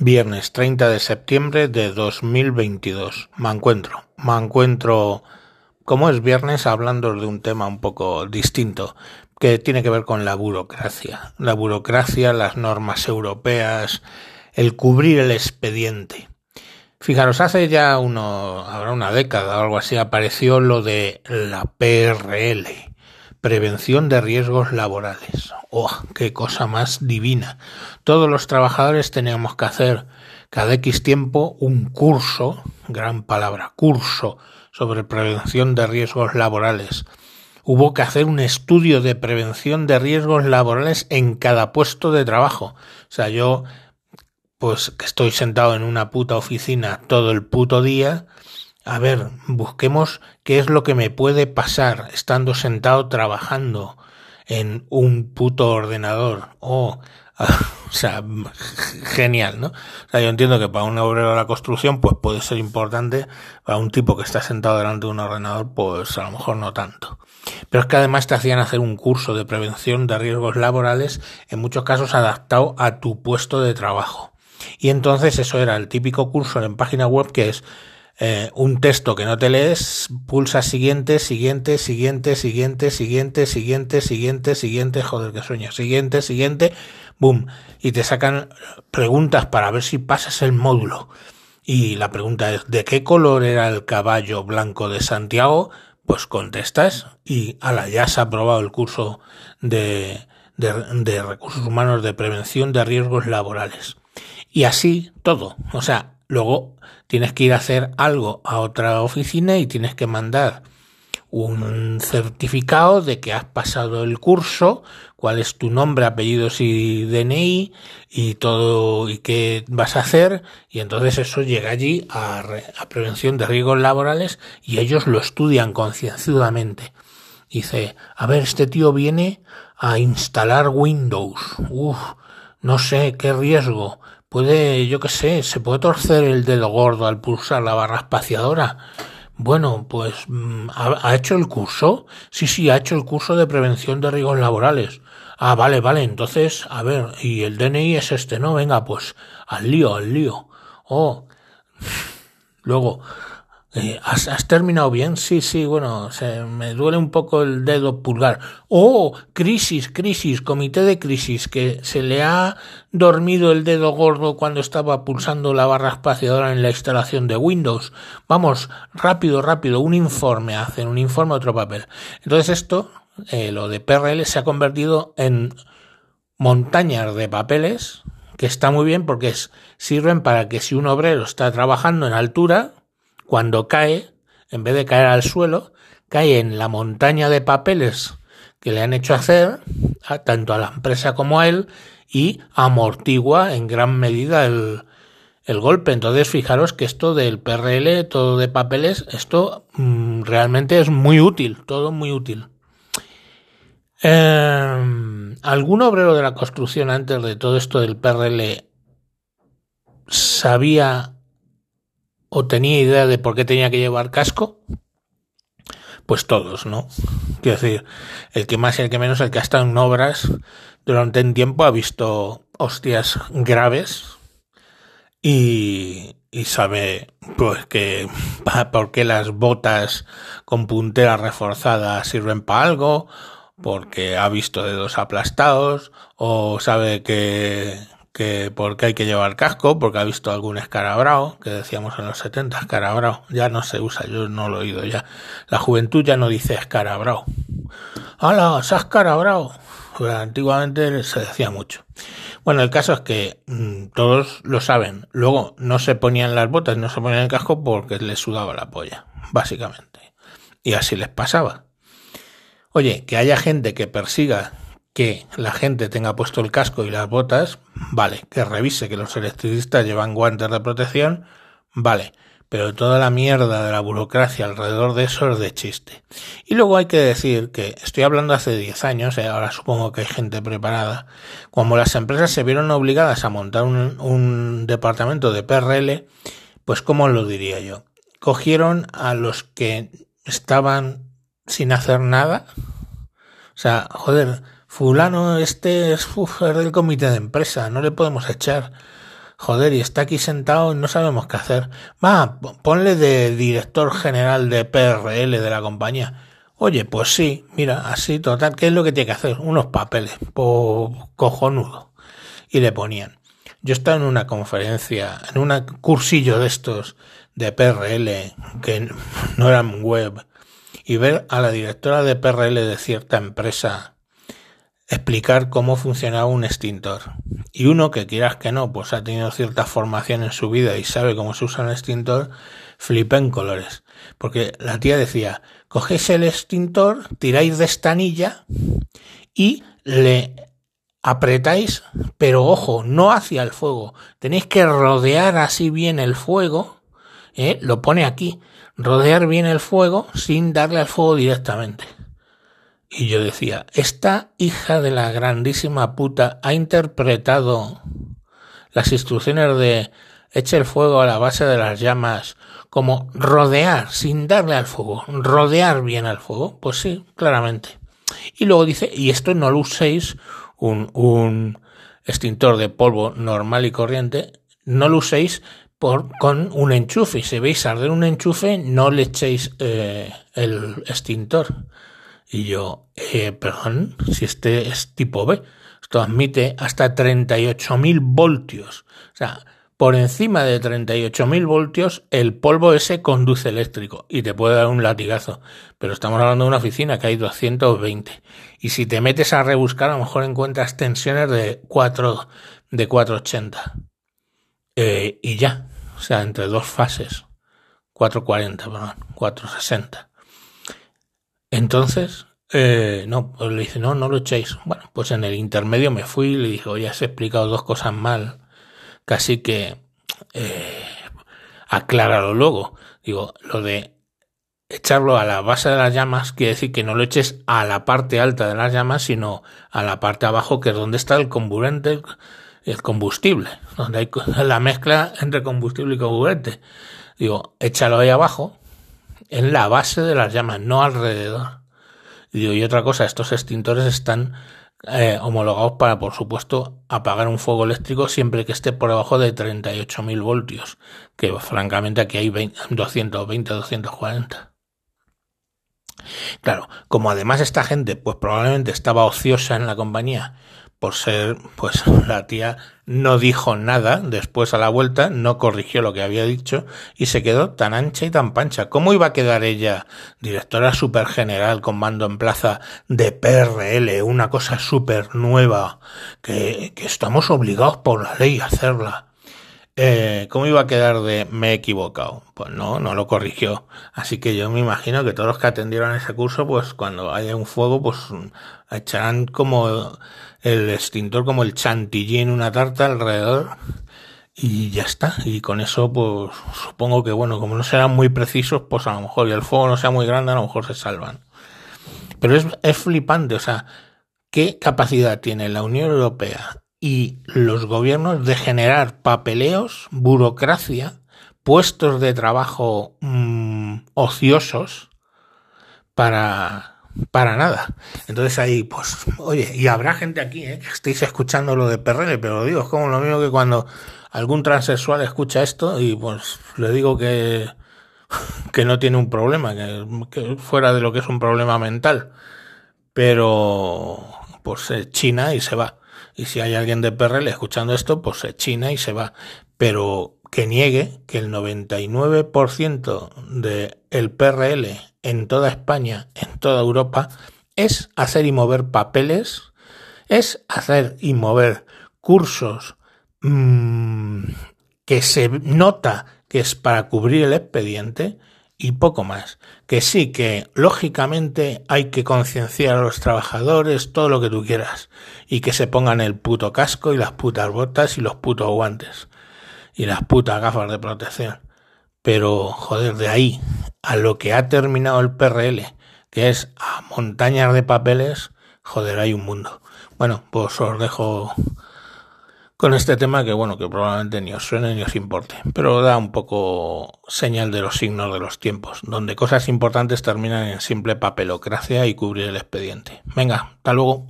Viernes 30 de septiembre de 2022. Me encuentro. Me encuentro, como es viernes, hablando de un tema un poco distinto, que tiene que ver con la burocracia. La burocracia, las normas europeas, el cubrir el expediente. Fijaros, hace ya uno, habrá una década o algo así, apareció lo de la PRL, Prevención de Riesgos Laborales. ¡Oh, qué cosa más divina! Todos los trabajadores teníamos que hacer cada X tiempo un curso, gran palabra, curso sobre prevención de riesgos laborales. Hubo que hacer un estudio de prevención de riesgos laborales en cada puesto de trabajo. O sea, yo, pues que estoy sentado en una puta oficina todo el puto día, a ver, busquemos qué es lo que me puede pasar estando sentado trabajando en un puto ordenador. Oh, o sea, genial, ¿no? O sea, yo entiendo que para un obrero de la construcción, pues puede ser importante, para un tipo que está sentado delante de un ordenador, pues a lo mejor no tanto. Pero es que además te hacían hacer un curso de prevención de riesgos laborales, en muchos casos adaptado a tu puesto de trabajo. Y entonces eso era el típico curso en página web que es eh, un texto que no te lees, pulsa siguiente, siguiente, siguiente, siguiente, siguiente, siguiente, siguiente, siguiente, joder, qué sueño, siguiente, siguiente, boom, y te sacan preguntas para ver si pasas el módulo. Y la pregunta es, ¿de qué color era el caballo blanco de Santiago? Pues contestas y ala, ya has aprobado el curso de, de, de recursos humanos de prevención de riesgos laborales. Y así todo. O sea, Luego tienes que ir a hacer algo a otra oficina y tienes que mandar un certificado de que has pasado el curso, cuál es tu nombre, apellidos y DNI y todo y qué vas a hacer y entonces eso llega allí a, a prevención de riesgos laborales y ellos lo estudian concienzudamente. Dice, a ver, este tío viene a instalar Windows. Uf, no sé, qué riesgo puede, yo qué sé, se puede torcer el dedo gordo al pulsar la barra espaciadora. Bueno, pues mm, ¿ha, hecho el curso? Sí, sí, ha hecho el curso de prevención de riesgos laborales. Ah, vale, vale, entonces, a ver, y el DNI es este, ¿no? Venga, pues al lío, al lío. Oh. Luego, eh, ¿has, terminado bien? Sí, sí, bueno, se me duele un poco el dedo pulgar. Oh, crisis, crisis, comité de crisis, que se le ha dormido el dedo gordo cuando estaba pulsando la barra espaciadora en la instalación de Windows. Vamos, rápido, rápido, un informe, hacen un informe, otro papel. Entonces esto, eh, lo de PRL, se ha convertido en montañas de papeles, que está muy bien porque sirven para que si un obrero está trabajando en altura, cuando cae, en vez de caer al suelo, cae en la montaña de papeles que le han hecho hacer, tanto a la empresa como a él, y amortigua en gran medida el, el golpe. Entonces, fijaros que esto del PRL, todo de papeles, esto mm, realmente es muy útil, todo muy útil. Eh, ¿Algún obrero de la construcción antes de todo esto del PRL sabía o tenía idea de por qué tenía que llevar casco? Pues todos, ¿no? Quiero decir, el que más y el que menos, el que ha estado en obras durante un tiempo ha visto hostias graves y, y sabe pues que por qué las botas con puntera reforzada sirven para algo, porque ha visto dedos aplastados o sabe que que porque hay que llevar casco, porque ha visto algún escarabrao, que decíamos en los 70, escarabrao, ya no se usa, yo no lo he oído ya. La juventud ya no dice escarabrao. ¡Hala, se ha escarabrao! Pues antiguamente se decía mucho. Bueno, el caso es que mm, todos lo saben. Luego no se ponían las botas, no se ponían el casco porque les sudaba la polla, básicamente. Y así les pasaba. Oye, que haya gente que persiga que la gente tenga puesto el casco y las botas, vale, que revise que los electricistas llevan guantes de protección, vale, pero toda la mierda de la burocracia alrededor de eso es de chiste. Y luego hay que decir que estoy hablando hace 10 años, eh, ahora supongo que hay gente preparada, cuando las empresas se vieron obligadas a montar un, un departamento de PRL, pues ¿cómo lo diría yo? Cogieron a los que estaban sin hacer nada, o sea, joder, fulano este es, del comité de empresa, no le podemos echar. Joder, y está aquí sentado y no sabemos qué hacer. Va, ponle de director general de PRL de la compañía. Oye, pues sí, mira, así total, ¿qué es lo que tiene que hacer? Unos papeles, por cojonudo. Y le ponían. Yo estaba en una conferencia, en un cursillo de estos de PRL, que no eran web, y ver a la directora de PRL de cierta empresa explicar cómo funcionaba un extintor. Y uno que quieras que no, pues ha tenido cierta formación en su vida y sabe cómo se usa un extintor, flipa en colores. Porque la tía decía, cogéis el extintor, tiráis de esta anilla y le apretáis, pero ojo, no hacia el fuego. Tenéis que rodear así bien el fuego, ¿eh? lo pone aquí, rodear bien el fuego sin darle al fuego directamente. Y yo decía, esta hija de la grandísima puta ha interpretado las instrucciones de eche el fuego a la base de las llamas como rodear sin darle al fuego, rodear bien al fuego. Pues sí, claramente. Y luego dice, y esto no lo uséis un, un extintor de polvo normal y corriente, no lo uséis por, con un enchufe. Si veis arder un enchufe, no le echéis eh, el extintor. Y yo, eh, perdón, si este es tipo B, esto admite hasta 38.000 voltios. O sea, por encima de 38.000 voltios, el polvo ese conduce eléctrico y te puede dar un latigazo. Pero estamos hablando de una oficina que hay 220. Y si te metes a rebuscar, a lo mejor encuentras tensiones de 4, de 480. Eh, y ya. O sea, entre dos fases. 440, perdón, 460. Entonces, eh, no, pues le dice, no, no lo echéis. Bueno, pues en el intermedio me fui y le dije, oye, has explicado dos cosas mal. Casi que eh, acláralo luego. Digo, lo de echarlo a la base de las llamas quiere decir que no lo eches a la parte alta de las llamas, sino a la parte abajo, que es donde está el comburente, el combustible, donde hay la mezcla entre combustible y comburente. Digo, échalo ahí abajo, en la base de las llamas, no alrededor. Y, otra cosa, estos extintores están eh, homologados para, por supuesto, apagar un fuego eléctrico siempre que esté por debajo de 38.000 voltios, que francamente aquí hay 220, 240. Claro, como además esta gente pues probablemente estaba ociosa en la compañía por ser, pues la tía no dijo nada después a la vuelta, no corrigió lo que había dicho y se quedó tan ancha y tan pancha. ¿Cómo iba a quedar ella, directora super general con mando en plaza de PRL, una cosa súper nueva que, que estamos obligados por la ley a hacerla? Eh, ¿Cómo iba a quedar de me he equivocado? Pues no, no lo corrigió. Así que yo me imagino que todos los que atendieron ese curso, pues cuando haya un fuego, pues echarán como el extintor, como el chantilly en una tarta alrededor y ya está. Y con eso, pues supongo que, bueno, como no serán muy precisos, pues a lo mejor, y el fuego no sea muy grande, a lo mejor se salvan. Pero es, es flipante, o sea, ¿qué capacidad tiene la Unión Europea y los gobiernos de generar papeleos, burocracia, puestos de trabajo mmm, ociosos para, para nada. Entonces ahí, pues, oye, y habrá gente aquí ¿eh? que estéis escuchando lo de PRL, pero digo, es como lo mismo que cuando algún transexual escucha esto y pues le digo que, que no tiene un problema, que, que fuera de lo que es un problema mental. Pero, pues, China y se va. Y si hay alguien de PRL escuchando esto, pues se china y se va. Pero que niegue que el 99% del el PRL en toda España, en toda Europa, es hacer y mover papeles, es hacer y mover cursos mmm, que se nota que es para cubrir el expediente y poco más. Que sí, que lógicamente hay que concienciar a los trabajadores, todo lo que tú quieras, y que se pongan el puto casco y las putas botas y los putos guantes y las putas gafas de protección. Pero, joder, de ahí a lo que ha terminado el PRL, que es a montañas de papeles, joder, hay un mundo. Bueno, pues os dejo con este tema que bueno, que probablemente ni os suene ni os importe, pero da un poco señal de los signos de los tiempos, donde cosas importantes terminan en simple papelocracia y cubrir el expediente. Venga, hasta luego.